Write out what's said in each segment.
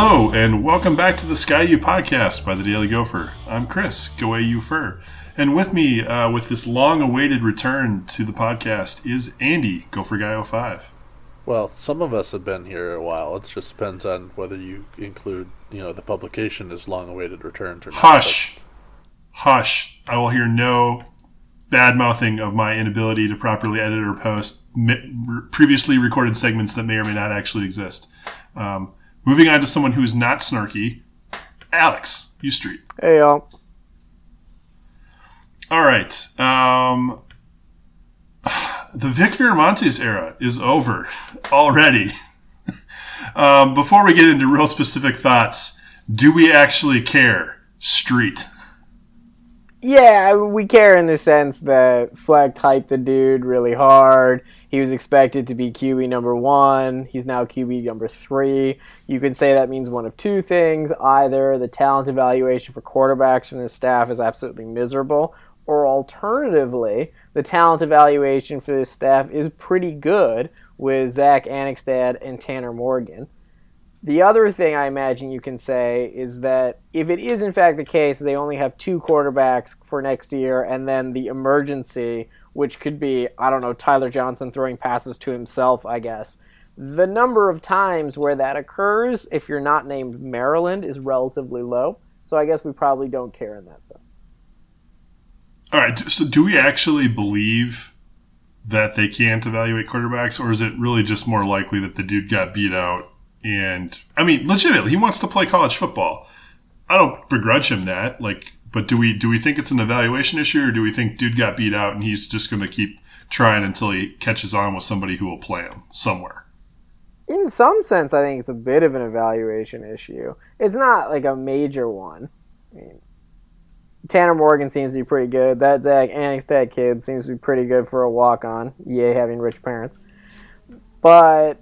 Hello, and welcome back to the Ski-U-Pahdcast by the Daily Gopher. I'm Chris, Go AU Fur. And with me, uh, with this long awaited return to the podcast, is Andy, Gopher Guy 05. Well, some of us have been here a while. It just depends on whether you include, you know, the publication as long awaited returns or not. Hush! Hush! I will hear no bad mouthing of my inability to properly edit or post previously recorded segments that may or may not actually exist. Um, Moving on to someone who is not snarky, Alex U Street. Hey y'all. All right. Um, the Vic Viramontes era is over already. um, before we get into real specific thoughts, do we actually care? Street. Yeah, we care in the sense that Fleck hyped the dude really hard. He was expected to be QB number one. He's now QB number three. You can say that means one of two things. Either the talent evaluation for quarterbacks from the staff is absolutely miserable, or alternatively, the talent evaluation for this staff is pretty good with Zach Annexstad and Tanner Morgan. The other thing I imagine you can say is that if it is in fact the case, they only have two quarterbacks for next year, and then the emergency, which could be, I don't know, Tyler Johnson throwing passes to himself, I guess. The number of times where that occurs, if you're not named Maryland, is relatively low. So I guess we probably don't care in that sense. All right. So do we actually believe that they can't evaluate quarterbacks, or is it really just more likely that the dude got beat out and I mean, legitimately, he wants to play college football. I don't begrudge him that. Like, but do we do we think it's an evaluation issue, or do we think dude got beat out and he's just going to keep trying until he catches on with somebody who will play him somewhere? In some sense, I think it's a bit of an evaluation issue. It's not like a major one. I mean, Tanner Morgan seems to be pretty good. That Zach Annexstad kid seems to be pretty good for a walk on. Yay, having rich parents. But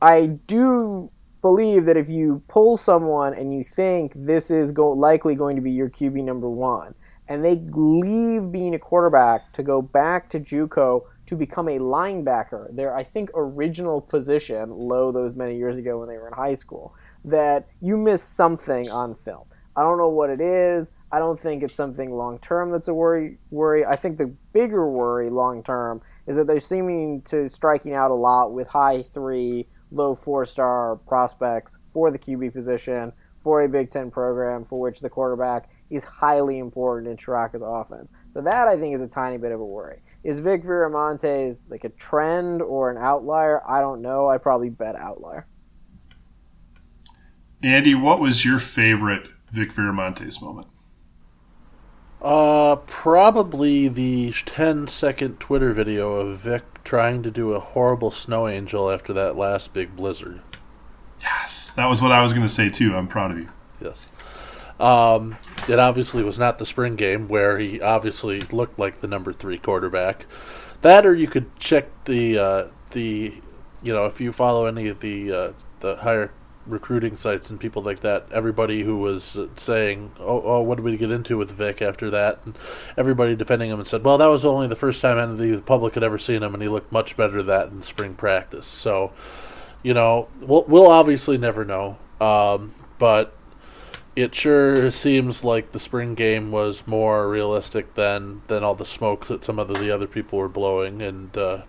I do believe that if you pull someone and you think this is go- likely going to be your QB number one, and they leave being a quarterback to go back to JUCO to become a linebacker, their I think original position, low those many years ago when they were in high school, that you miss something on film. I don't know what it is. I don't think it's something long term that's a worry. Worry. I think the bigger worry long term is that they're seeming to striking out a lot with high three low four star prospects for the QB position for a Big Ten program for which the quarterback is highly important in Ciarrocca's offense. So that I think is a tiny bit of a worry. Is Vic Viramontes like a trend or an outlier? I don't know. I probably bet outlier. Andy, what was your favorite Vic Viramontes moment? Uh, probably the 10 second Twitter video of Vic trying to do a horrible snow angel after that last big blizzard. Yes, that was what I was going to say too. I'm proud of you. Yes. Um, it obviously was not the spring game where he obviously looked like the number three quarterback. That, or you could check the uh, the you know if you follow any of the uh, the higher recruiting sites and people like that, everybody who was saying, "Oh, oh what did we get into with Vic after that?" and everybody defending him and said, "Well, that was only the first time any the public had ever seen him, and he looked much better that in spring practice." So, you know, we'll we'll obviously never know, um, but it sure seems like the spring game was more realistic than than all the smoke that some of the other people were blowing, and uh,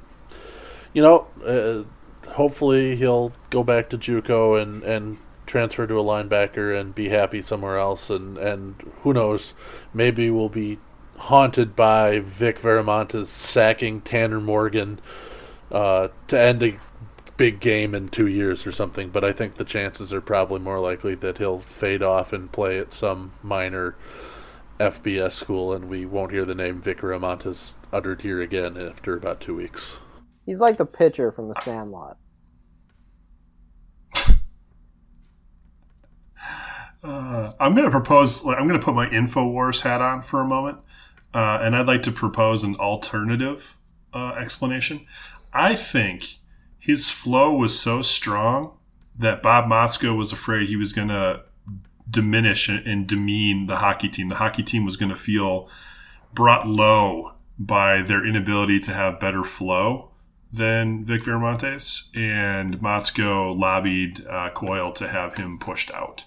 you know. Uh, hopefully he'll go back to JUCO and, and transfer to a linebacker and be happy somewhere else. And, and who knows, maybe we'll be haunted by Vic Viramontes sacking Tanner Morgan uh, to end a big game in two years or something. But I think the chances are probably more likely that he'll fade off and play at some minor FBS school, and we won't hear the name Vic Viramontes uttered here again after about two weeks. He's like the pitcher from the Sandlot. Uh, I'm going to propose. I'm going to put my Infowars hat on for a moment, uh, and I'd like to propose an alternative uh, explanation. I think his flow was so strong that Bob Motzko was afraid he was going to diminish and demean the hockey team. The hockey team was going to feel brought low by their inability to have better flow than Vic Viramontes, and Motzko lobbied uh, Coyle to have him pushed out.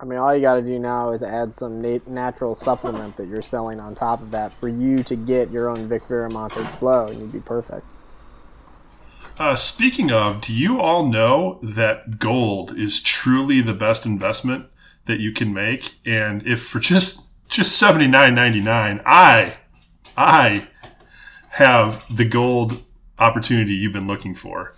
I mean, all you got to do now is add some nat- natural supplement that you're selling on top of that for you to get your own Vic Viramontes flow, and you'd be perfect. Uh, speaking of, do you all know that gold is truly the best investment that you can make? And if for just just seventy nine ninety nine, I I have the gold opportunity you've been looking for.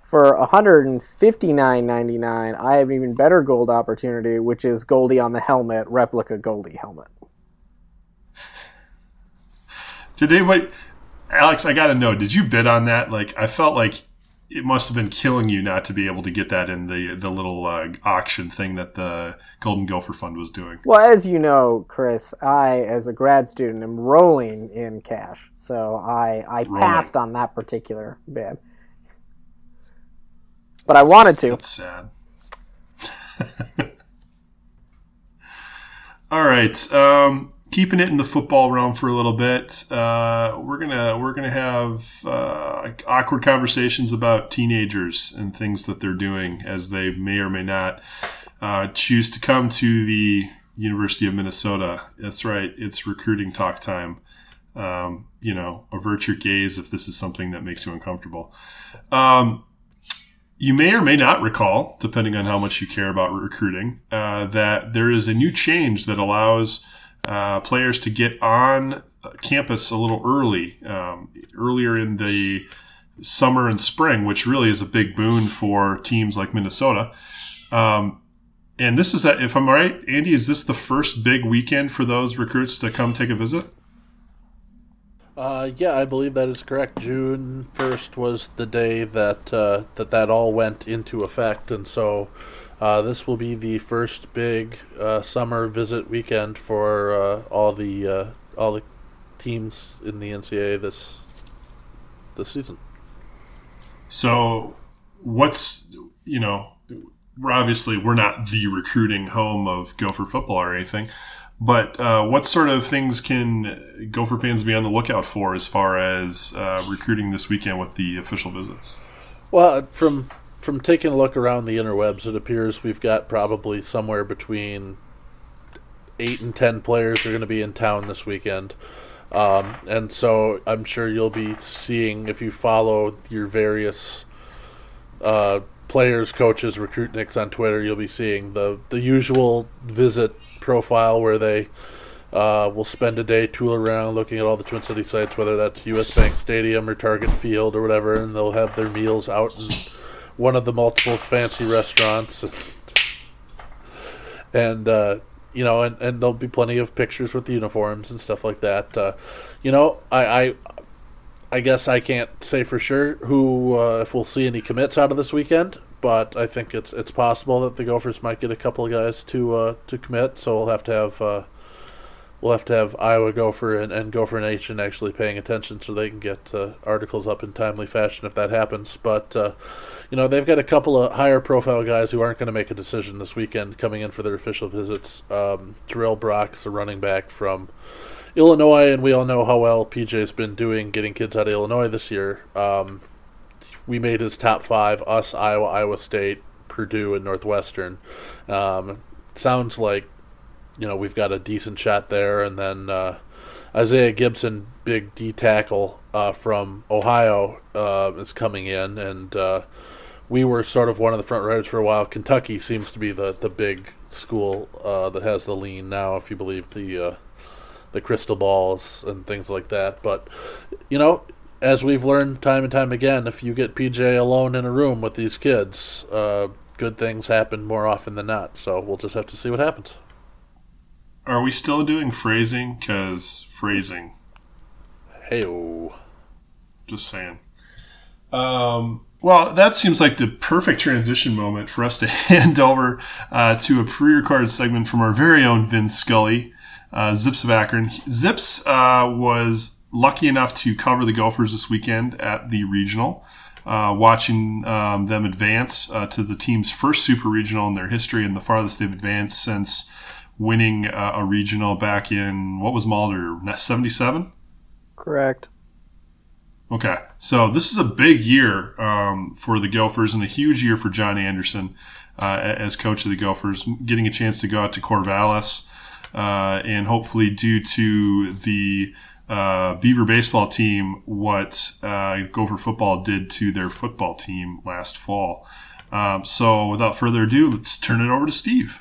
For $159.99, I have even better gold opportunity, which is Goldie on the helmet, replica Goldie helmet. Did anybody, Alex? I gotta know. Did you bid on that? Like, I felt like it must have been killing you not to be able to get that in the the little uh, auction thing that the Golden Gopher Fund was doing. Well, as you know, Chris, I, as a grad student, am rolling in cash, so I I Rolling. passed on that particular bid. But I wanted to. That's sad. All right, um, keeping it in the football realm for a little bit. Uh, we're gonna we're gonna have uh, awkward conversations about teenagers and things that they're doing as they may or may not uh, choose to come to the University of Minnesota. That's right, it's recruiting talk time. Um, you know, avert your gaze if this is something that makes you uncomfortable. Um, you may or may not recall, depending on how much you care about recruiting, uh, that there is a new change that allows uh, players to get on campus a little early, um, earlier in the summer and spring, which really is a big boon for teams like Minnesota. Um, and this is that, if I'm right, Andy, is this the first big weekend for those recruits to come take a visit? Uh, yeah, I believe that is correct. June first was the day that uh, that that all went into effect, and so uh, this will be the first big uh, summer visit weekend for uh, all the uh, all the teams in the NCAA this this season. So, what's you know, we're obviously we're not the recruiting home of Gopher football or anything, but uh, what sort of things can Gopher fans be on the lookout for as far as uh, recruiting this weekend with the official visits? Well, from from taking a look around the interwebs, it appears we've got probably somewhere between eight and ten players are going to be in town this weekend. Um, and so I'm sure you'll be seeing if you follow your various uh, players, coaches, recruitniks on Twitter, you'll be seeing the the usual visit profile where they uh, will spend a day tooling around looking at all the Twin City sites, whether that's U.S. Bank Stadium or Target Field or whatever, and they'll have their meals out in one of the multiple fancy restaurants. And, uh, you know, and, and there'll be plenty of pictures with the uniforms and stuff like that. Uh, you know, I, I I guess I can't say for sure who uh, if we'll see any commits out of this weekend, but I think it's it's possible that the Gophers might get a couple of guys to uh, to commit. So we'll have to have uh, we'll have to have Iowa Gopher and, and Gopher Nation actually paying attention so they can get uh, articles up in timely fashion if that happens. But uh, you know they've got a couple of higher profile guys who aren't going to make a decision this weekend coming in for their official visits. Um, Terrell Brock's a running back from. Illinois, and we all know how well PJ's been doing getting kids out of Illinois this year. Um, we made his top five: us, Iowa, Iowa State, Purdue, and Northwestern. Um, sounds like you know we've got a decent shot there, and then uh, Isaiah Gibson, big D tackle uh, from Ohio, uh, is coming in, and uh, we were sort of one of the front runners for a while. Kentucky seems to be the the big school uh, that has the lean now, if you believe the the crystal balls and things like that. But you know, as we've learned time and time again, if you get PJ alone in a room with these kids, uh, good things happen more often than not. So we'll just have to see what happens. Are we still doing phrasing? Because phrasing. Hey, Just saying. Um, well, that seems like the perfect transition moment for us to hand over uh, to a pre-recorded segment from our very own Vince Scully, uh, Zips of Akron. Zips uh, was lucky enough to cover the Gophers this weekend at the regional, uh, watching um, them advance uh, to the team's first super regional in their history and the farthest they've advanced since winning uh, a regional back in what was Mulder, 77? Correct. Okay, so this is a big year um, for the Gophers and a huge year for John Anderson uh, as coach of the Gophers, getting a chance to go out to Corvallis uh, and hopefully due to the uh, Beaver baseball team what uh, Gopher football did to their football team last fall. Um, so without further ado, let's turn it over to Steve.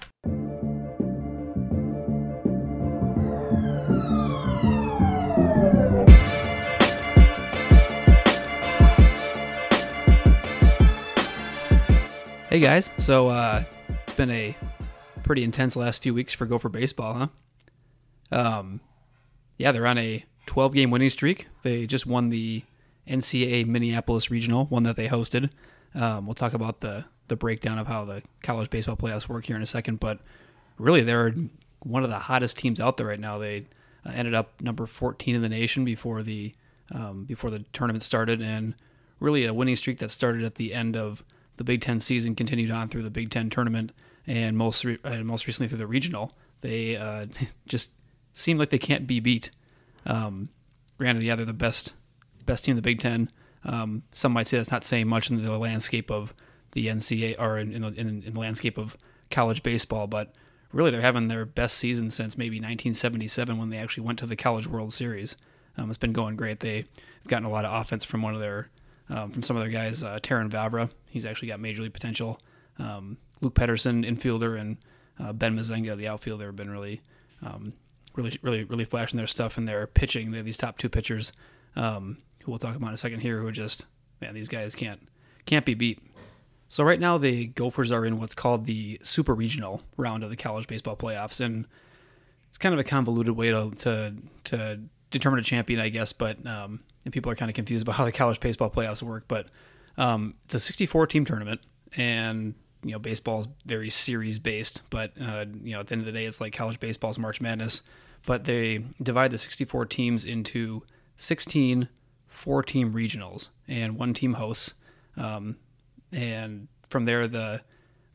Hey guys, so uh, it's been a pretty intense last few weeks for Gopher baseball, huh? Um, yeah, they're on a 12 game winning streak. They just won the NCAA Minneapolis Regional, one that they hosted. Um, we'll talk about the the breakdown of how the college baseball playoffs work here in a second, but really they're one of the hottest teams out there right now. They uh, ended up number 14 in the nation before the um, before the tournament started, and really a winning streak that started at the end of the Big Ten season continued on through the Big Ten tournament and most re- and most recently through the regional. They uh, just seem like they can't be beat. Um, granted, yeah, they're the best best team in the Big Ten. Um, some might say that's not saying much in the landscape of the NCAA or in, in, the, in, in the landscape of college baseball, but really they're having their best season since maybe 1977 when they actually went to the College World Series. Um, it's been going great. They've gotten a lot of offense from one of their um, from some other guys. Uh, Terrin Vavra, he's actually got major league potential. Um, Luke Pettersen, infielder, and uh, Ben Mezzenga, the outfielder, have been really, um, really, really, really flashing their stuff in their pitching. They have these top two pitchers, um, who we'll talk about in a second here, who are just man, these guys can't can't be beat. So right now the Gophers are in what's called the Super Regional round of the college baseball playoffs, and it's kind of a convoluted way to to, to determine a champion, I guess. But um, and people are kind of confused about how the college baseball playoffs work. But um, it's a 64 team tournament, and you know baseball is very series based. But uh, you know at the end of the day, it's like college baseball's March Madness. But they divide the 64 teams into 16 four team regionals and one team hosts. Um, and from there, the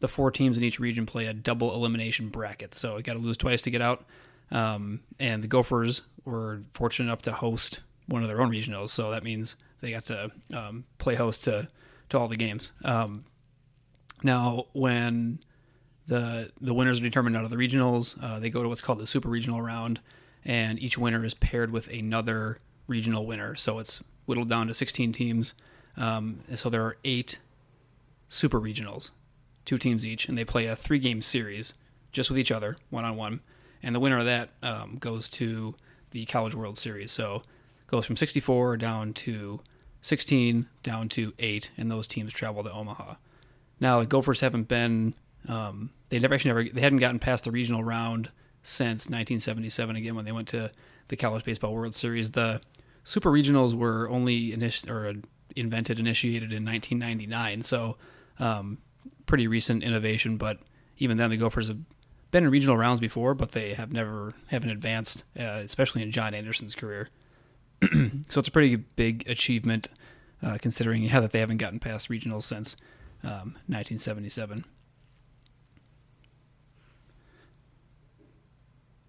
the four teams in each region play a double elimination bracket. So you got to lose twice to get out. Um, and the Gophers were fortunate enough to host one of their own regionals, so that means they got to um, play host to to all the games. Um, now, when the the winners are determined out of the regionals, uh, they go to what's called the super regional round, and each winner is paired with another regional winner. So it's whittled down to 16 teams. Um, so there are eight super regionals, two teams each, and they play a three game series just with each other, one on one. And the winner of that um, goes to the College World Series. So goes from 64 down to 16, down to eight, and those teams travel to Omaha. Now the Gophers haven't been um, they never actually never they hadn't gotten past the regional round since 1977 again when they went to the College Baseball World Series. The Super Regionals were only initi- or invented initiated in 1999, so um, pretty recent innovation. But even then, the Gophers have been in regional rounds before, but they have never haven't advanced, uh, especially in John Anderson's career. so it's a pretty big achievement, uh, considering yeah that they haven't gotten past regionals since um, 1977.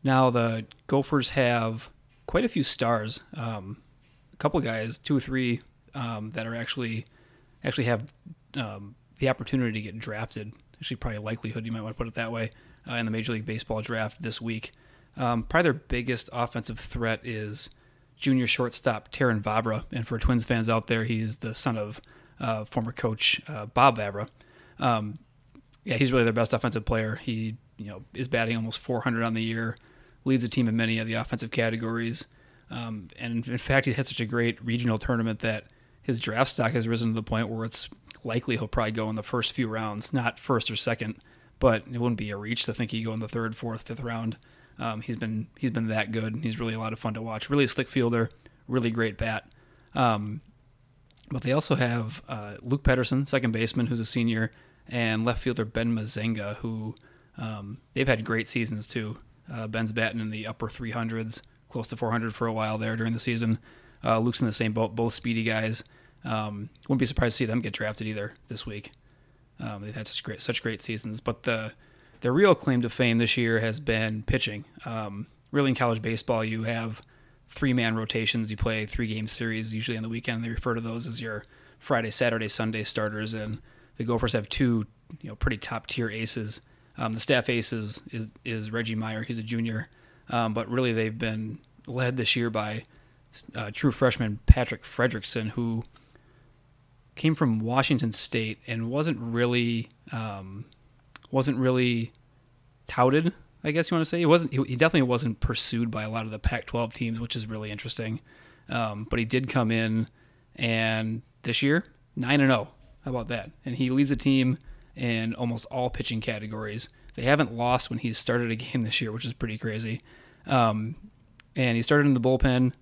Now the Gophers have quite a few stars. Um, a couple guys, two or three, um, that are actually actually have um, the opportunity to get drafted. Actually, probably likelihood you might want to put it that way uh, in the Major League Baseball draft this week. Um, probably their biggest offensive threat is junior shortstop Terrin Vavra, and for Twins fans out there, he's the son of uh, former coach uh, Bob Vavra. Um, yeah, he's really their best offensive player. He you know is batting almost 400 on the year leads the team in many of the offensive categories. Um, and in fact, he had such a great regional tournament that his draft stock has risen to the point where it's likely he'll probably go in the first few rounds, not first or second, but it wouldn't be a reach to think he'd go in the third, fourth, fifth round. Um, he's been he's been that good. and He's really a lot of fun to watch. Really slick fielder, really great bat. Um, but they also have uh, Luke Pettersen, second baseman, who's a senior, and left fielder Ben Mezzenga, who um, they've had great seasons too. Uh, Ben's batting in the upper 300s, close to 400 for a while there during the season. Uh, Luke's in the same boat, both speedy guys. Um, wouldn't be surprised to see them get drafted either this week. Um, they've had such great, such great seasons. But the their real claim to fame this year has been pitching. Um, really, in college baseball, you have three man rotations. You play three game series usually on the weekend. They refer to those as your Friday, Saturday, Sunday starters. And the Gophers have two, you know, pretty top tier aces. Um, the staff ace is, is, is Reggie Meyer. He's a junior, um, but really they've been led this year by uh, true freshman Patrick Fredrickson, who came from Washington State and wasn't really um, wasn't really touted. I guess you want to say he wasn't. He, definitely wasn't pursued by a lot of the Pac-12 teams, which is really interesting. Um, but he did come in, and this year nine and zero. How about that? And he leads a team in almost all pitching categories. They haven't lost when he's started a game this year, which is pretty crazy. Um, and he started in the bullpen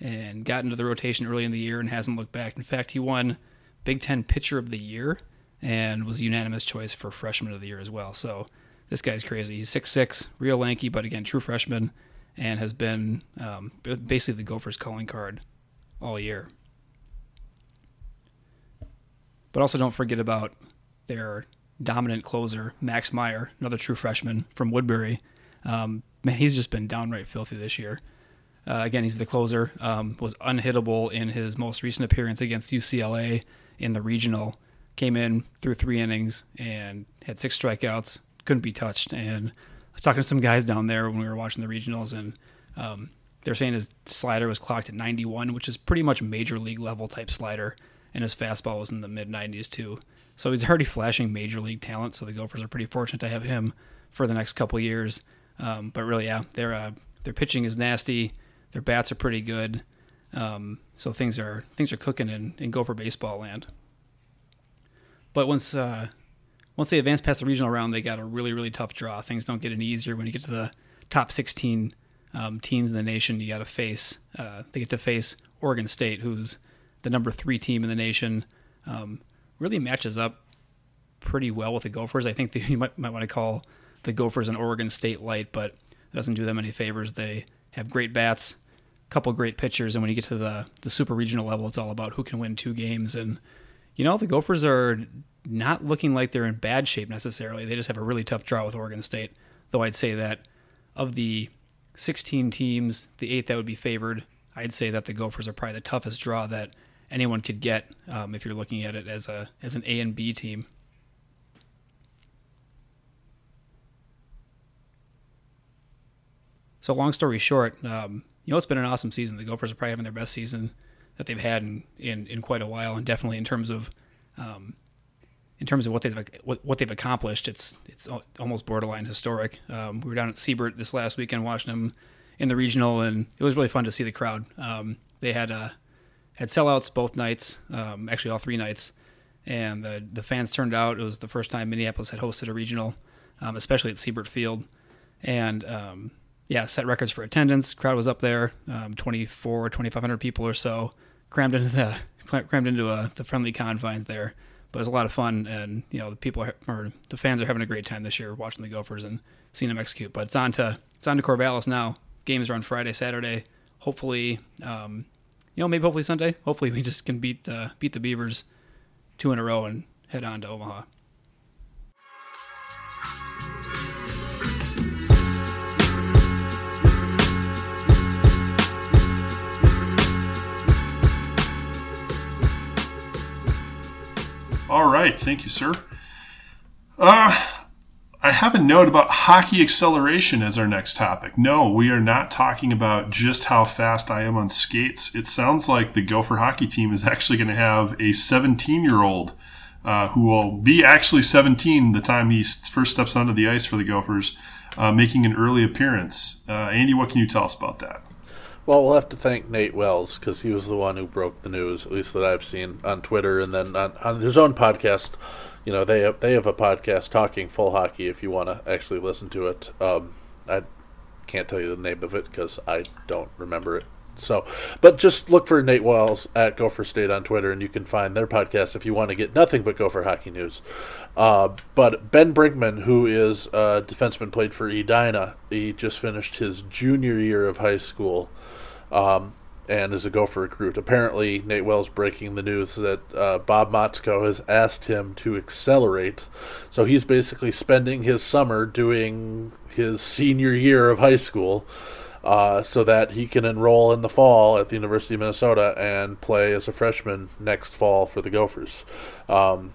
and got into the rotation early in the year and hasn't looked back. In fact, he won Big Ten Pitcher of the Year and was unanimous choice for Freshman of the Year as well. So this guy's crazy. He's six six, real lanky, but again, true freshman, and has been um, basically the Gophers' calling card all year. But also, don't forget about their dominant closer, Max Meyer, another true freshman from Woodbury. Um, man, he's just been downright filthy this year. Uh, again, he's the closer. Um, was unhittable in his most recent appearance against UCLA in the regional. Came in through three innings and had six strikeouts. Couldn't be touched. And I was talking to some guys down there when we were watching the regionals, and um, they're saying his slider was clocked at 91, which is pretty much major league level type slider, and his fastball was in the mid 90s too. So he's already flashing major league talent. So the Gophers are pretty fortunate to have him for the next couple years. Um, but really, yeah, their uh, their pitching is nasty. Their bats are pretty good. Um, so things are things are cooking in, in Gopher baseball land. But once uh, once they advance past the regional round, they got a really really tough draw. Things don't get any easier when you get to the top 16 um, teams in the nation. You got to face uh, they get to face Oregon State, who's the number three team in the nation. Um, really matches up pretty well with the Gophers. I think you might might want to call the Gophers an Oregon State light, but it doesn't do them any favors. They have great bats, a couple great pitchers, and when you get to the the super regional level, it's all about who can win two games and you know, the Gophers are not looking like they're in bad shape necessarily. They just have a really tough draw with Oregon State. Though I'd say that of the 16 teams, the eight that would be favored, I'd say that the Gophers are probably the toughest draw that anyone could get um, if you're looking at it as a as an A and B team. So long story short, um, you know it's been an awesome season. The Gophers are probably having their best season that they've had in, in, in quite a while, and definitely in terms of um, in terms of what they've what, what they've accomplished, it's it's almost borderline historic. Um, we were down at Siebert this last weekend watching them in the regional, and it was really fun to see the crowd. Um, they had uh, had sellouts both nights, um, actually all three nights, and the the fans turned out. It was the first time Minneapolis had hosted a regional, um, especially at Siebert Field, and um, yeah, set records for attendance. Crowd was up there, um, 24, 2,500 people or so crammed into the crammed into uh, the friendly confines there. But it was a lot of fun, and you know the people are, or the fans are having a great time this year watching the Gophers and seeing them execute. But it's on to it's on to Corvallis now. Games are on Friday, Saturday. Hopefully, um, you know maybe hopefully Sunday. Hopefully we just can beat the beat the Beavers two in a row and head on to Omaha. All right, thank you, sir. Uh, I have a note about hockey acceleration as our next topic. No, we are not talking about just how fast I am on skates. It sounds like the Gopher hockey team is actually going to have a 17 year old uh, who will be actually 17 the time he first steps onto the ice for the Gophers, uh, making an early appearance. Uh, Andy, what can you tell us about that? Well, we'll have to thank Nate Wells because he was the one who broke the news, at least that I've seen on Twitter, and then on, on his own podcast. You know, they have, they have a podcast talking full hockey. If you want to actually listen to it, um, I can't tell you the name of it because I don't remember it. So, but just look for Nate Wells at Gopher State on Twitter, and you can find their podcast if you want to get nothing but Gopher hockey news. Uh, but Ben Brinkman, who is a defenseman, played for Edina. He just finished his junior year of high school um, and is a Gopher recruit. Apparently, Nate Wells breaking the news that uh, Bob Motzko has asked him to accelerate. So he's basically spending his summer doing his senior year of high school. Uh, so that he can enroll in the fall at the University of Minnesota and play as a freshman next fall for the Gophers. Um,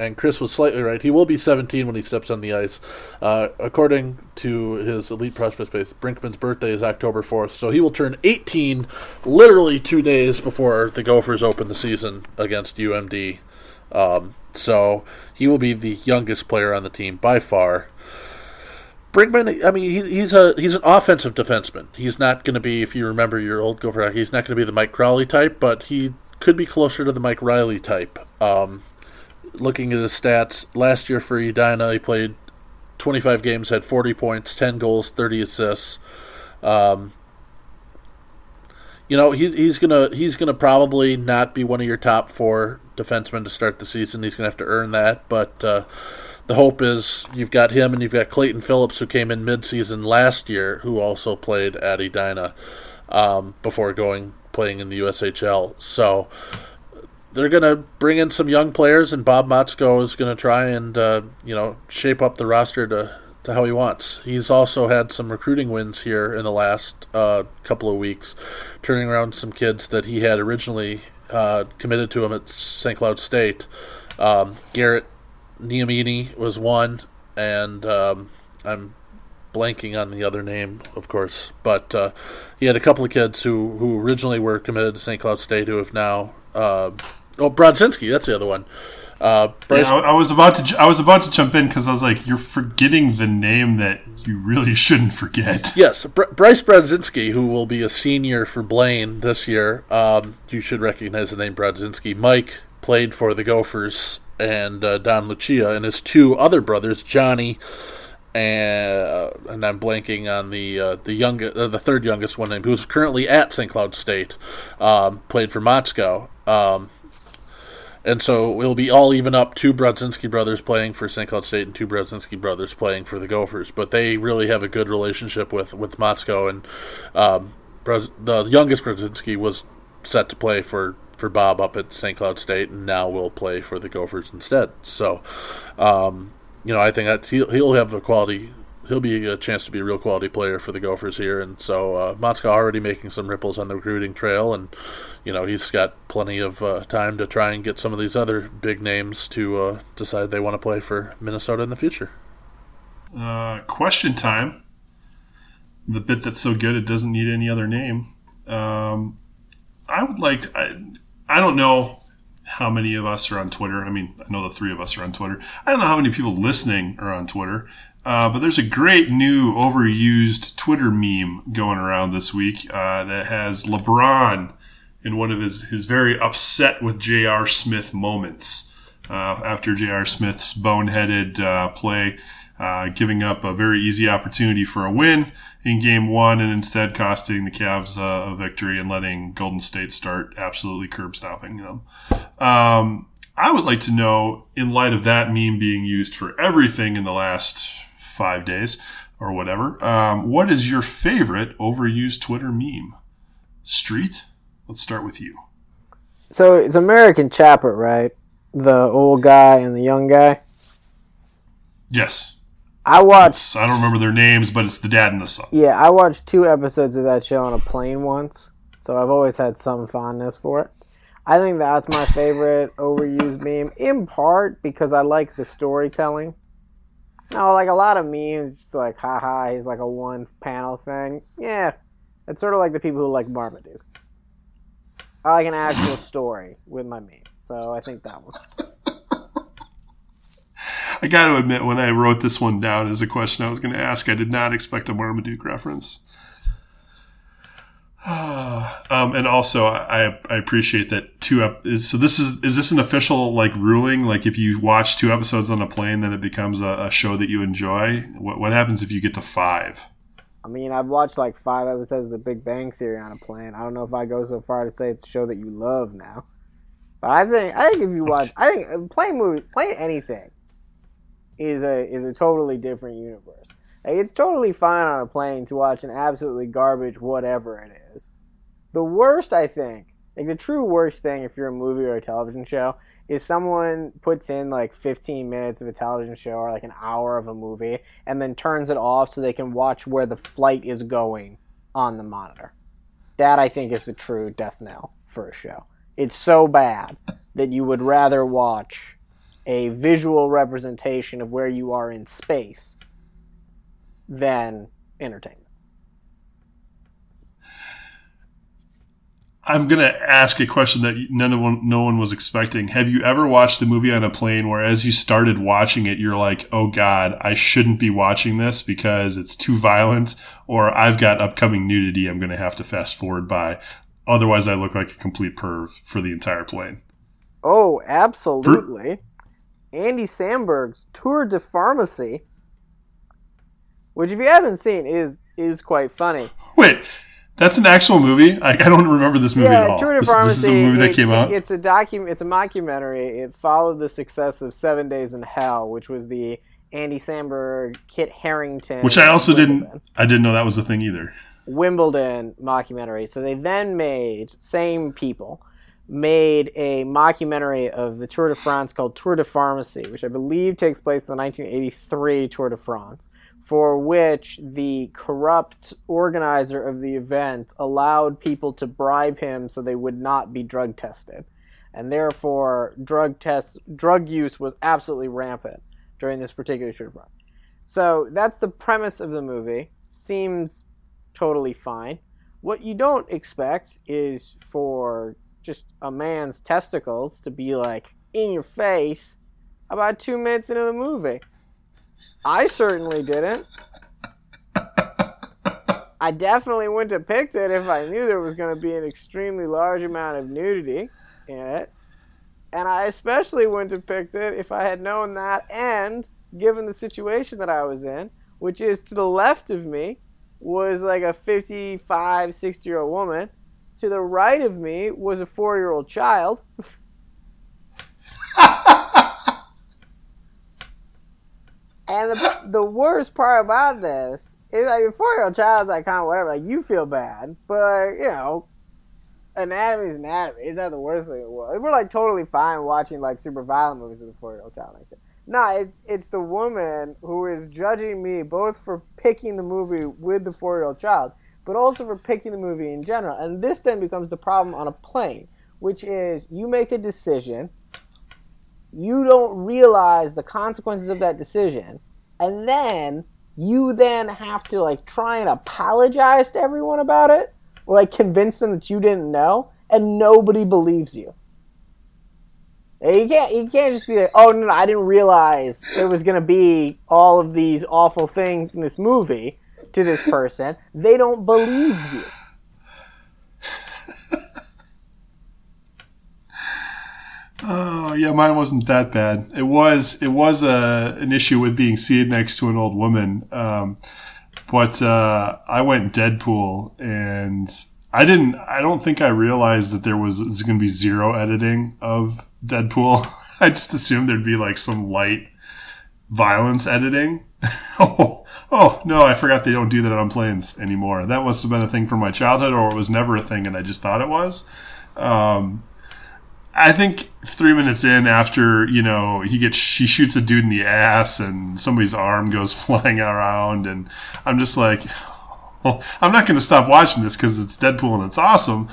and Chris was slightly right. He will be 17 when he steps on the ice. Uh, according to his elite prospect base, Brinkman's birthday is October 4th, so he will turn 18 literally two days before the Gophers open the season against UMD. Um, so he will be the youngest player on the team by far. Brinkman, I mean, he, he's a he's an offensive defenseman. He's not going to be, if you remember your old Gopher, he's not going to be the Mike Crowley type, but he could be closer to the Mike Reilly type. Um, looking at his stats, last year for Edina, he played 25 games, had 40 points, 10 goals, 30 assists. Um, you know, he's he's gonna he's gonna probably not be one of your top four defensemen to start the season. He's gonna have to earn that, but uh, the hope is you've got him and you've got Clayton Phillips who came in midseason last year, who also played at Edina um, before going playing in the USHL. So they're going to bring in some young players, and Bob Motzko is going to try and uh, you know shape up the roster to to how he wants. He's also had some recruiting wins here in the last uh, couple of weeks, turning around some kids that he had originally uh, committed to him at St. Cloud State. Um, Garrett Niamini was one, and um, I'm blanking on the other name, of course, but uh, he had a couple of kids who, who originally were committed to St. Cloud State who have now uh, Oh, Brodzinski, that's the other one. Uh, Bryce, yeah, I, I, was about to I was about to jump in because I was like, you're forgetting the name that you really shouldn't forget. Yes, Br- Bryce Brodzinski, who will be a senior for Blaine this year. Um, you should recognize the name Brodzinski. Mike played for the Gophers and uh, Don Lucia, and his two other brothers, Jonny and, uh, and I'm blanking on the uh, the youngest, uh, the third youngest one, named who's currently at St. Cloud State, um, played for Motzko. Um, and so it'll be all even up two Brodzinski brothers playing for St. Cloud State and two Brodzinski brothers playing for the Gophers. But they really have a good relationship with, with Motzko. And um, the youngest Brodzinski was set to play for, for Bob up at St. Cloud State and now will play for the Gophers instead. So, um, you know, I think that he'll, he'll have the quality he'll be a chance to be a real quality player for the Gophers here. And so uh, Motzko already making some ripples on the recruiting trail, and you know he's got plenty of uh, time to try and get some of these other big names to uh, decide they want to play for Minnesota in the future. Uh, question time. The bit that's so good it doesn't need any other name. Um, I would like to. I, I don't know how many of us are on Twitter. I mean, I know the three of us are on Twitter. I don't know how many people listening are on Twitter. Uh, but there's a great new overused Twitter meme going around this week uh, that has LeBron in one of his, his very upset with J.R. Smith moments uh, after J.R. Smith's boneheaded uh, play, uh, giving up a very easy opportunity for a win in game one and instead costing the Cavs a victory and letting Golden State start absolutely curb stomping them. Um, I would like to know, in light of that meme being used for everything in the last five days or whatever. Um, what is your favorite overused Twitter meme? Street, let's start with you. So it's American Chopper, right? The old guy and the young guy. Yes. I watched. I don't remember their names, but it's the dad and the son. Yeah, I watched two episodes of that show on a plane once, so I've always had some fondness for it. I think that's my favorite overused meme, in part because I like the storytelling. No, like a lot of memes, just like, haha, he's like a one panel thing. Yeah, it's sort of like the people who like Marmaduke. I like an actual story with my meme, so I think that one. I got to admit, when I wrote this one down as a question I was going to ask, I did not expect a Marmaduke reference. um, and also, I, I appreciate that two ep- is, so this is is this an official like ruling? Like if you watch two episodes on a plane, then it becomes a, a show that you enjoy. What what happens if you get to five? I mean, I've watched like five episodes of The Big Bang Theory on a plane. I don't know if I go so far to say it's a show that you love now, but I think I think if you watch, I think playing movie, playing anything is a is a totally different universe. Like, it's totally fine on a plane to watch an absolutely garbage whatever it is. The worst, I think, like the true worst thing if you're a movie or a television show is someone puts in like 15 minutes of a television show or like an hour of a movie and then turns it off so they can watch where the flight is going on the monitor. That I think is the true death knell for a show. It's so bad that you would rather watch a visual representation of where you are in space than entertainment. I'm gonna ask a question that none of one, no one was expecting. Have you ever watched a movie on a plane where, as you started watching it, you're like, "Oh God, I shouldn't be watching this because it's too violent," or "I've got upcoming nudity I'm gonna have to fast forward by, otherwise I look like a complete perv for the entire plane." Oh, absolutely. Andy Samberg's Tour de Pharmacy, which if you haven't seen is is quite funny. Wait, that's an actual movie. I, I don't remember this movie yeah, at all. Tour de This, Pharmacy. this is a movie that it- came out. It's a docu- It's a mockumentary. It followed the success of Seven Days in Hell, which was the Andy Samberg, Kit Harington, Which I also Wimbledon. didn't. I didn't know that was the thing either. Wimbledon mockumentary. So they then made same people made a mockumentary of the Tour de France called Tour de Pharmacy, which I believe takes place in the 1983 Tour de France, for which the corrupt organizer of the event allowed people to bribe him so they would not be drug tested. And therefore drug tests drug use was absolutely rampant during this particular Tour de France. So that's the premise of the movie. Seems totally fine. What you don't expect is for just a man's testicles to be like in your face about two minutes into the movie. I certainly didn't. I definitely wouldn't have picked it if I knew there was going to be an extremely large amount of nudity in it. And I especially wouldn't have picked it if I had known that and given the situation that I was in, which is to the left of me was like a 55, 60 year old woman. To the right of me was a four year old child. and the, the worst part about this is like a four year old child's like kind of whatever, like you feel bad, but you know, anatomy is anatomy. It's not the worst thing in the world. We're like totally fine watching like super violent movies with a four year old child. Like that. No, it's it's the woman who is judging me both for picking the movie with the four year old child, but also for picking the movie in general. And this then becomes the problem on a plane, which is you make a decision, you don't realize the consequences of that decision, and then you then have to like try and apologize to everyone about it, or like convince them that you didn't know, and nobody believes you. You can't. You can't just be like, "Oh no, no, I didn't realize there was gonna be all of these awful things in this movie." To this person, they don't believe you. Oh yeah, mine wasn't that bad. It was it was a an issue with being seated next to an old woman, um, but uh, I went Deadpool, and I didn't. I don't think I realized that there was, was going to be zero editing of Deadpool. I just assumed there'd be like some light violence editing. oh, oh no, I forgot they don't do that on planes anymore. That must have been a thing from my childhood, or it was never a thing, and I just thought it was. Um, I think three minutes in, after you know he gets, she shoots a dude in the ass, and somebody's arm goes flying around, and I'm just like, oh, I'm not going to stop watching this because it's Deadpool and it's awesome,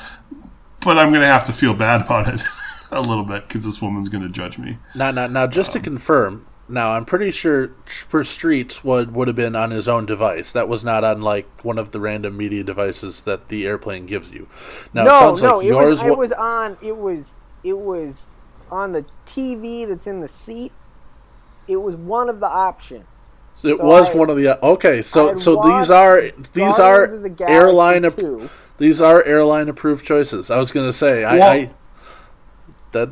but I'm going to have to feel bad about it a little bit because this woman's going to judge me. Now, now, now, just to confirm, now I'm pretty sure for Streets would would have been on his own device. That was not on like one of the random media devices that the airplane gives you. Now it no, sounds no, like it yours was, it was on. It was it was on the TV that's in the seat. It was one of the options. It So was I- one of the okay. So so these are these are the airline ap- 2. these are airline approved choices. I was going to say I, I that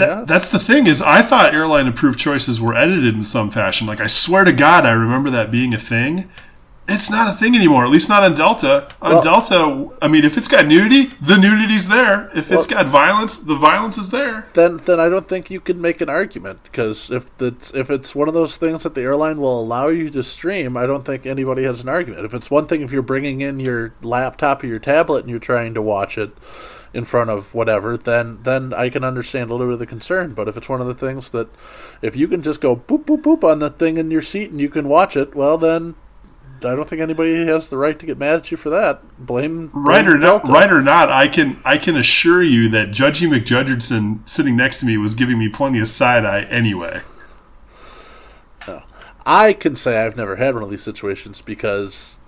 That, yeah. That's the thing is, I thought airline approved choices were edited in some fashion. Like I swear to God, I remember that being a thing. It's not a thing anymore. At least not on Delta. On Well- Delta, I mean, if it's got nudity, the nudity's there. If it's got violence, the violence is there. then then I don't think you can make an argument because if the if it's one of those things that the airline will allow you to stream, I don't think anybody has an argument. If it's one thing if you're bringing in your laptop or your tablet and you're trying to watch it in front of whatever, then then I can understand a little bit of the concern. But if it's one of the things that if you can just go boop boop boop on the thing in your seat and you can watch it, well then I don't think anybody has the right to get mad at you for that. Blame, blame Right or not, right or not, I can I can assure you that Judgy McJudgerson sitting next to me was giving me plenty of side eye anyway. Oh. I can say I've never had one of these situations because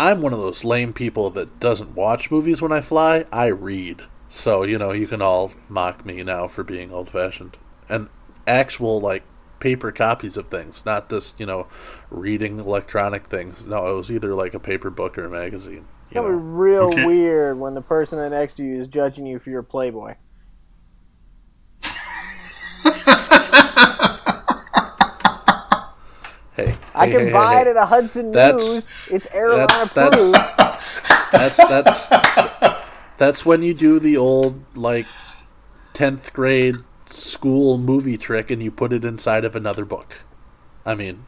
I'm one of those lame people that doesn't watch movies when I fly. I read. So, you know, you can all mock me now for being old fashioned. And actual, like, paper copies of things, not this, you know, reading electronic things. No, it was either like a paper book or a magazine. That You would be real Okay. weird when the person next to you is judging you for your Playboy. Hey, I hey, can hey, buy hey, it at a Hudson That's- News. It's airline that's- approved. That's that's that's when you do the old like tenth grade school movie trick and you put it inside of another book. I mean,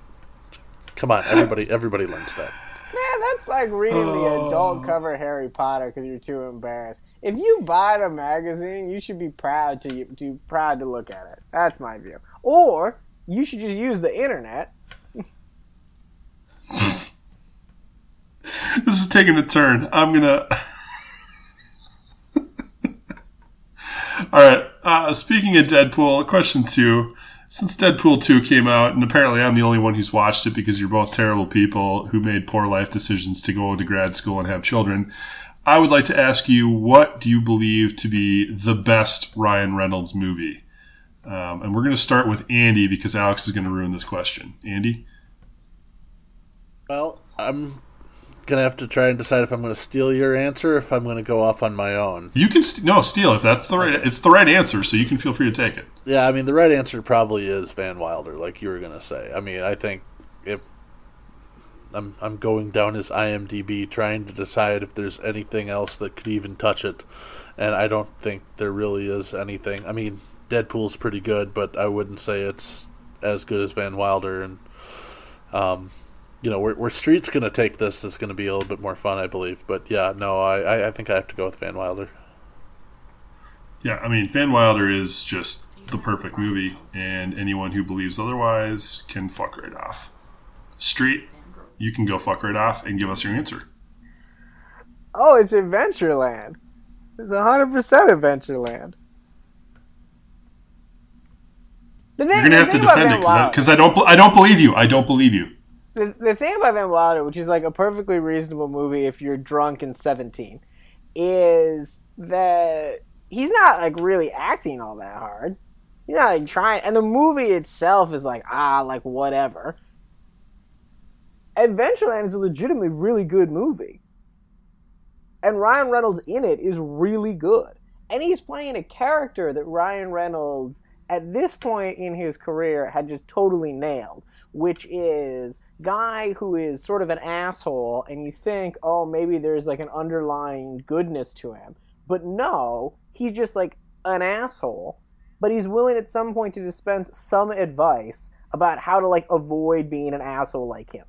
come on, everybody everybody learns that. Man, that's like reading the Oh. adult cover Harry Potter because you're too embarrassed. If you buy the magazine, you should be proud to to proud to look at it. That's my view. Or you should just use the internet. This is taking a turn. I'm gonna. All right. Uh, speaking of Deadpool, question two. Since Deadpool 2 came out, and apparently I'm the only one who's watched it because you're both terrible people who made poor life decisions to go into grad school and have children, I would like to ask you what do you believe to be the best Ryan Reynolds movie? Um, and we're going to start with Andy because Alex is going to ruin this question. Andy? Well, I'm gonna have to try and decide if I'm gonna steal your answer or if I'm gonna go off on my own. You can st- no steal if that's the right. It's the right answer, so you can feel free to take it. Yeah, I mean the right answer probably is Van Wilder, like you were gonna say. I mean, I think if I'm I'm going down his IMDb trying to decide if there's anything else that could even touch it, and I don't think there really is anything. I mean, Deadpool's pretty good, but I wouldn't say it's as good as Van Wilder. And um, you know, where, where Street's gonna take this is gonna be a little bit more fun, I believe. But yeah, no, I I, I think I have to go with Van Wilder. Yeah, I mean Van Wilder is just the perfect movie, and anyone who believes otherwise can fuck right off. Street, you can go fuck right off and give us your answer. Oh, it's Adventureland. It's 100% Adventureland. The thing, You're gonna have to defend it Wilder- because I, don't. I don't believe you. I don't believe you. The, the thing about Van Wilder, which is like a perfectly reasonable movie if you're drunk and 17, is that he's not like really acting all that hard. He's not like trying, and the movie itself is like ah, like whatever. Adventureland is a legitimately really good movie, and Ryan Reynolds in it is really good, and he's playing a character that Ryan Reynolds at this point in his career had just totally nailed which is guy who is sort of an asshole and you think oh maybe there's like an underlying goodness to him. But no he's just like an asshole but he's willing at some point to dispense some advice about how to like avoid being an asshole like him.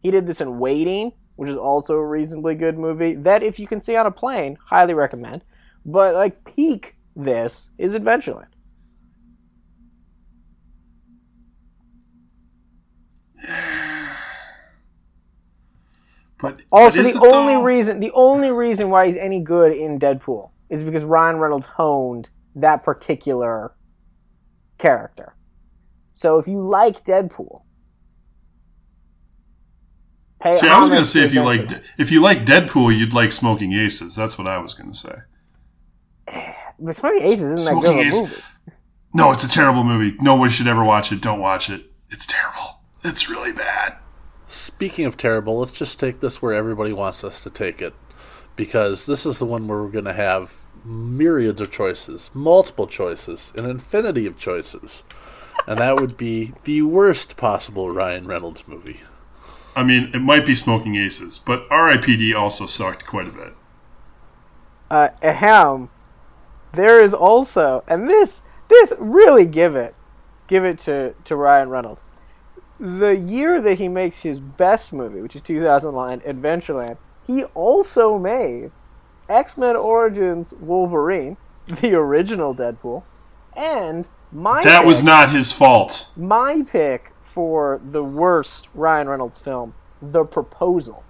He did this in waiting which is also a reasonably good movie that if you can see on a plane highly recommend. But like peak this is adventureland But oh, Also, the only though? reason the only reason why he's any good in Deadpool is because Ryan Reynolds honed that particular character. So if you like Deadpool, pay See, I was going to say if you like if you like Deadpool, you'd like Smoking Aces. That's what I was going to say. but Smoking Aces isn't that good of a Ace- movie. No, it's a terrible movie. Nobody should ever watch it. Don't watch it. It's terrible. It's really bad. Speaking of terrible, let's just take this where everybody wants us to take it. Because this is the one where we're going to have myriads of choices, multiple choices, an infinity of choices. And that would be the worst possible Ryan Reynolds movie. I mean, it might be Smoking Aces, but R.I.P.D. also sucked quite a bit. Uh, ahem. There is also, and this this really give it, give it to to Ryan Reynolds. The year that he makes his best movie, which is 2009 Adventureland, he also made X Men Origins Wolverine, the original Deadpool, and my That was not his fault. my pick for the worst Ryan Reynolds film, The Proposal.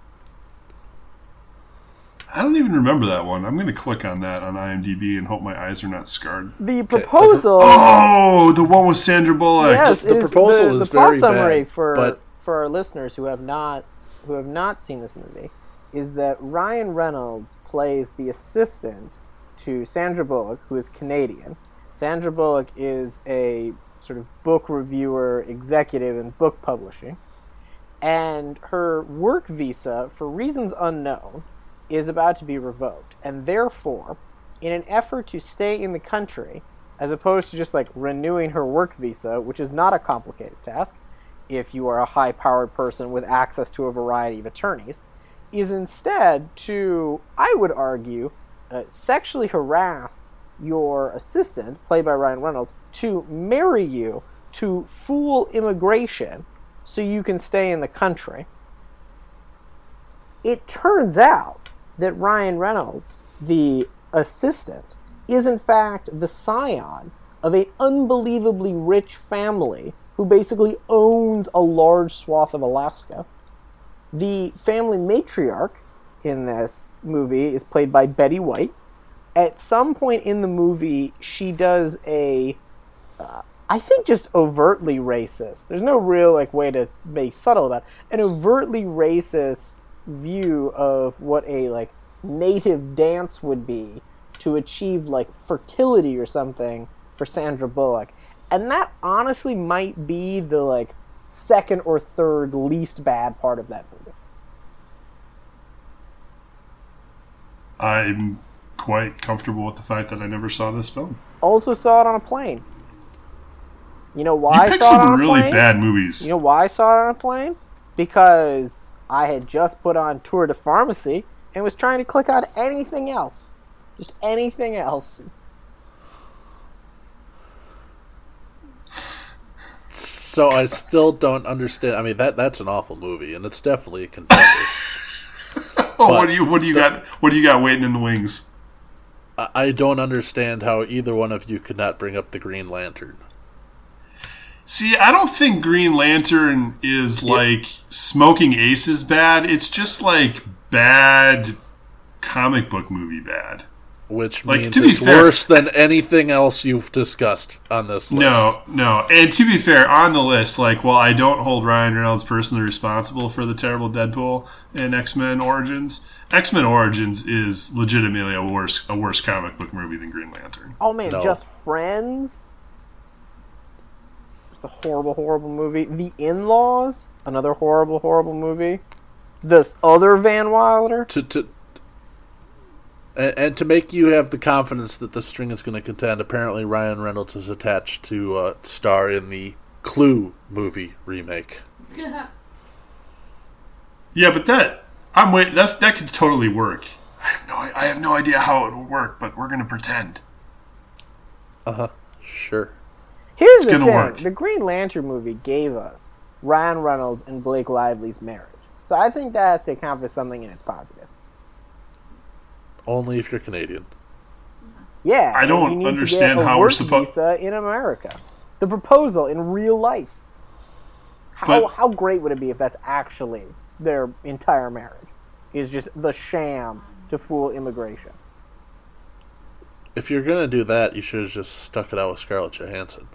I don't even remember that one. I'm going to click on that on IMDb and hope my eyes are not scarred. The Proposal. Oh, the one with Sandra Bullock. yes, the it is proposal the, is the plot very summary bad, for but- for our listeners who have not who have not seen this movie is that Ryan Reynolds plays the assistant to Sandra Bullock, who is Canadian. Sandra Bullock is a sort of book reviewer executive in book publishing, and her work visa, for reasons unknown, is about to be revoked, and therefore, in an effort to stay in the country, as opposed to just like renewing her work visa, which is not a complicated task if you are a high powered person with access to a variety of attorneys, is instead to, I would argue, uh, sexually harass your assistant, played by Ryan Reynolds, to marry you to fool immigration so you can stay in the country. It turns out that Ryan Reynolds, the assistant, is in fact the scion of an unbelievably rich family who basically owns a large swath of Alaska. The family matriarch in this movie is played by Betty White. At some point in the movie, she does a, uh, I think, just overtly racist. There's no real like way to make subtle about it. an overtly racist view of what a like native dance would be to achieve like fertility or something for Sandra Bullock. And that honestly might be the like second or third least bad part of that movie. I'm quite comfortable with the fact that I never saw this film. Also saw it on a plane. You know why You I saw it on some a really plane? bad movies. You know why I saw it on a plane? Because I had just put on Tour de Pharmacy and was trying to click on anything else. Just anything else. So I still don't understand. I mean, that that's an awful movie, and it's definitely a contender. oh, what do you what do you got? What do you got waiting in the wings? I- I don't understand how either one of you could not bring up the Green Lantern. See, I don't think Green Lantern is like Smoking aces bad. It's just like bad comic book movie bad. Which Like, means to be it's fair- worse than anything else you've discussed on this list. No, no. And to be fair, on the list, like, while I don't hold Ryan Reynolds personally responsible for the terrible Deadpool and X Men Origins, X Men Origins is legitimately a worse a worse comic book movie than Green Lantern. Oh man, No. Just Friends. It's a horrible, horrible movie. The In Laws, another horrible, horrible movie. This other Van Wilder. To to and, and to make you have the confidence that the string is going to contend, apparently Ryan Reynolds is attached to uh, star in the Clue movie remake. Yeah, but that I'm wait. That's that could totally work. I have no I have no idea how it would work, but we're gonna pretend. Uh huh. Sure. Here's the gonna thing: work. the Green Lantern movie gave us Ryan Reynolds and Blake Lively's marriage. So I think that has to account for something in its positive. Only if you're Canadian. Yeah, I don't you need to understand how we're supposed suppo- in America. The proposal in real life. How But- how great would it be if that's actually their entire marriage? Is just the sham to fool immigration. If you're going to do that, you should have just stuck it out with Scarlett Johansson.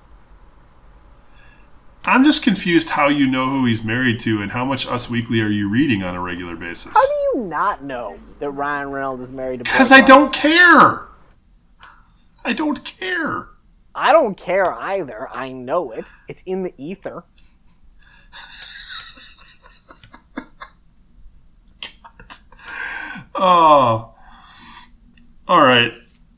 I'm just confused how you know who he's married to and how much Us Weekly are you reading on a regular basis? How do you not know that Ryan Reynolds is married to? Because I don't care. I don't care. I don't care either. I know it. It's in the ether. Oh. All right.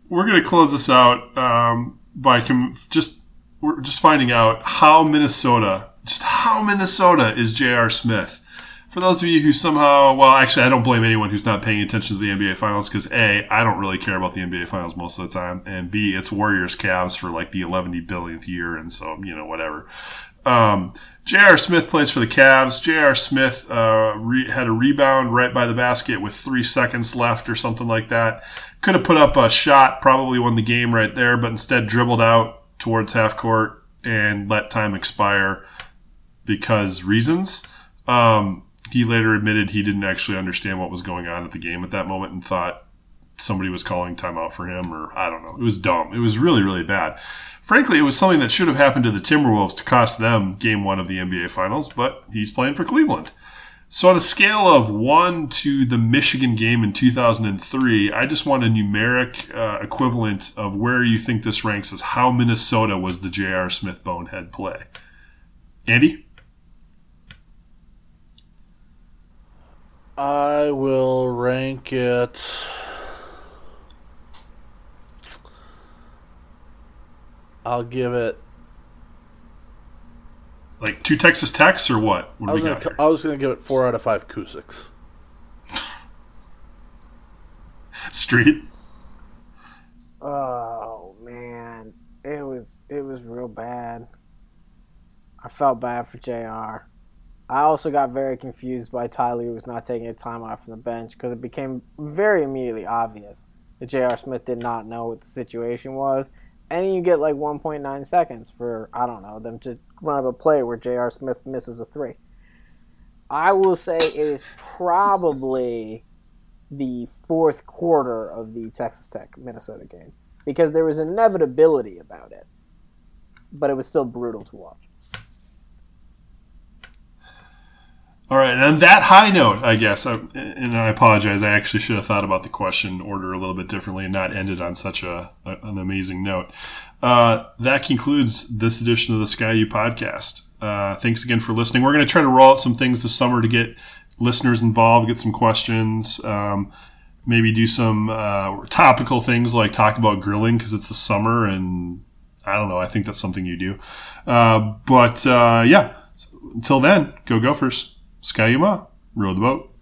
We're going to close this out um, by com- just we're just finding out how Minnesota, just how Minnesota is J.R. Smith. For those of you who somehow, well, actually, I don't blame anyone who's not paying attention to the NBA Finals because A, I don't really care about the NBA Finals most of the time, and B, it's Warriors Cavs for like the 11 billionth year, and so, you know, whatever. Um, J.R. Smith plays for the Cavs. J.R. Smith uh, re- had a rebound right by the basket with three seconds left or something like that. Could have put up a shot, probably won the game right there, but instead dribbled out towards half court and let time expire because reasons. Um, he later admitted he didn't actually understand what was going on at the game at that moment and thought somebody was calling timeout for him, or I don't know. It was dumb. It was really, really bad. Frankly, it was something that should have happened to the Timberwolves to cost them game one of the NBA Finals, but he's playing for Cleveland. So, on a scale of one to the Michigan game in 2003, I just want a numeric uh, equivalent of where you think this ranks as how Minnesota was the J.R. Smith bonehead play. Andy? I will rank it. I'll give it. Like two Texas Techs or what? What I was we gonna, got? I was gonna give it four out of five Kusiks. Street? Oh man, it was it was real bad. I felt bad for J.R. I also got very confused by Tyler who was not taking a time off from the bench because it became very immediately obvious that J.R. Smith did not know what the situation was, and you get like 1.9 seconds for I don't know them to run up a play where J.R. Smith misses a three. I will say it is probably the fourth quarter of the Texas Tech Minnesota game because there was inevitability about it, but it was still brutal to watch. All right, and on that high note, I guess, I, and I apologize, I actually should have thought about the question order a little bit differently and not ended on such a, a an amazing note. Uh, that concludes this edition of the Ski-U-Pahdcast. Uh, thanks again for listening. We're going to try to roll out some things this summer to get listeners involved, get some questions, um, maybe do some uh, topical things like talk about grilling because it's the summer and I don't know. I think that's something you do. Uh, but uh, yeah, until then, go Gophers. Ski-U-Mah, row the boat.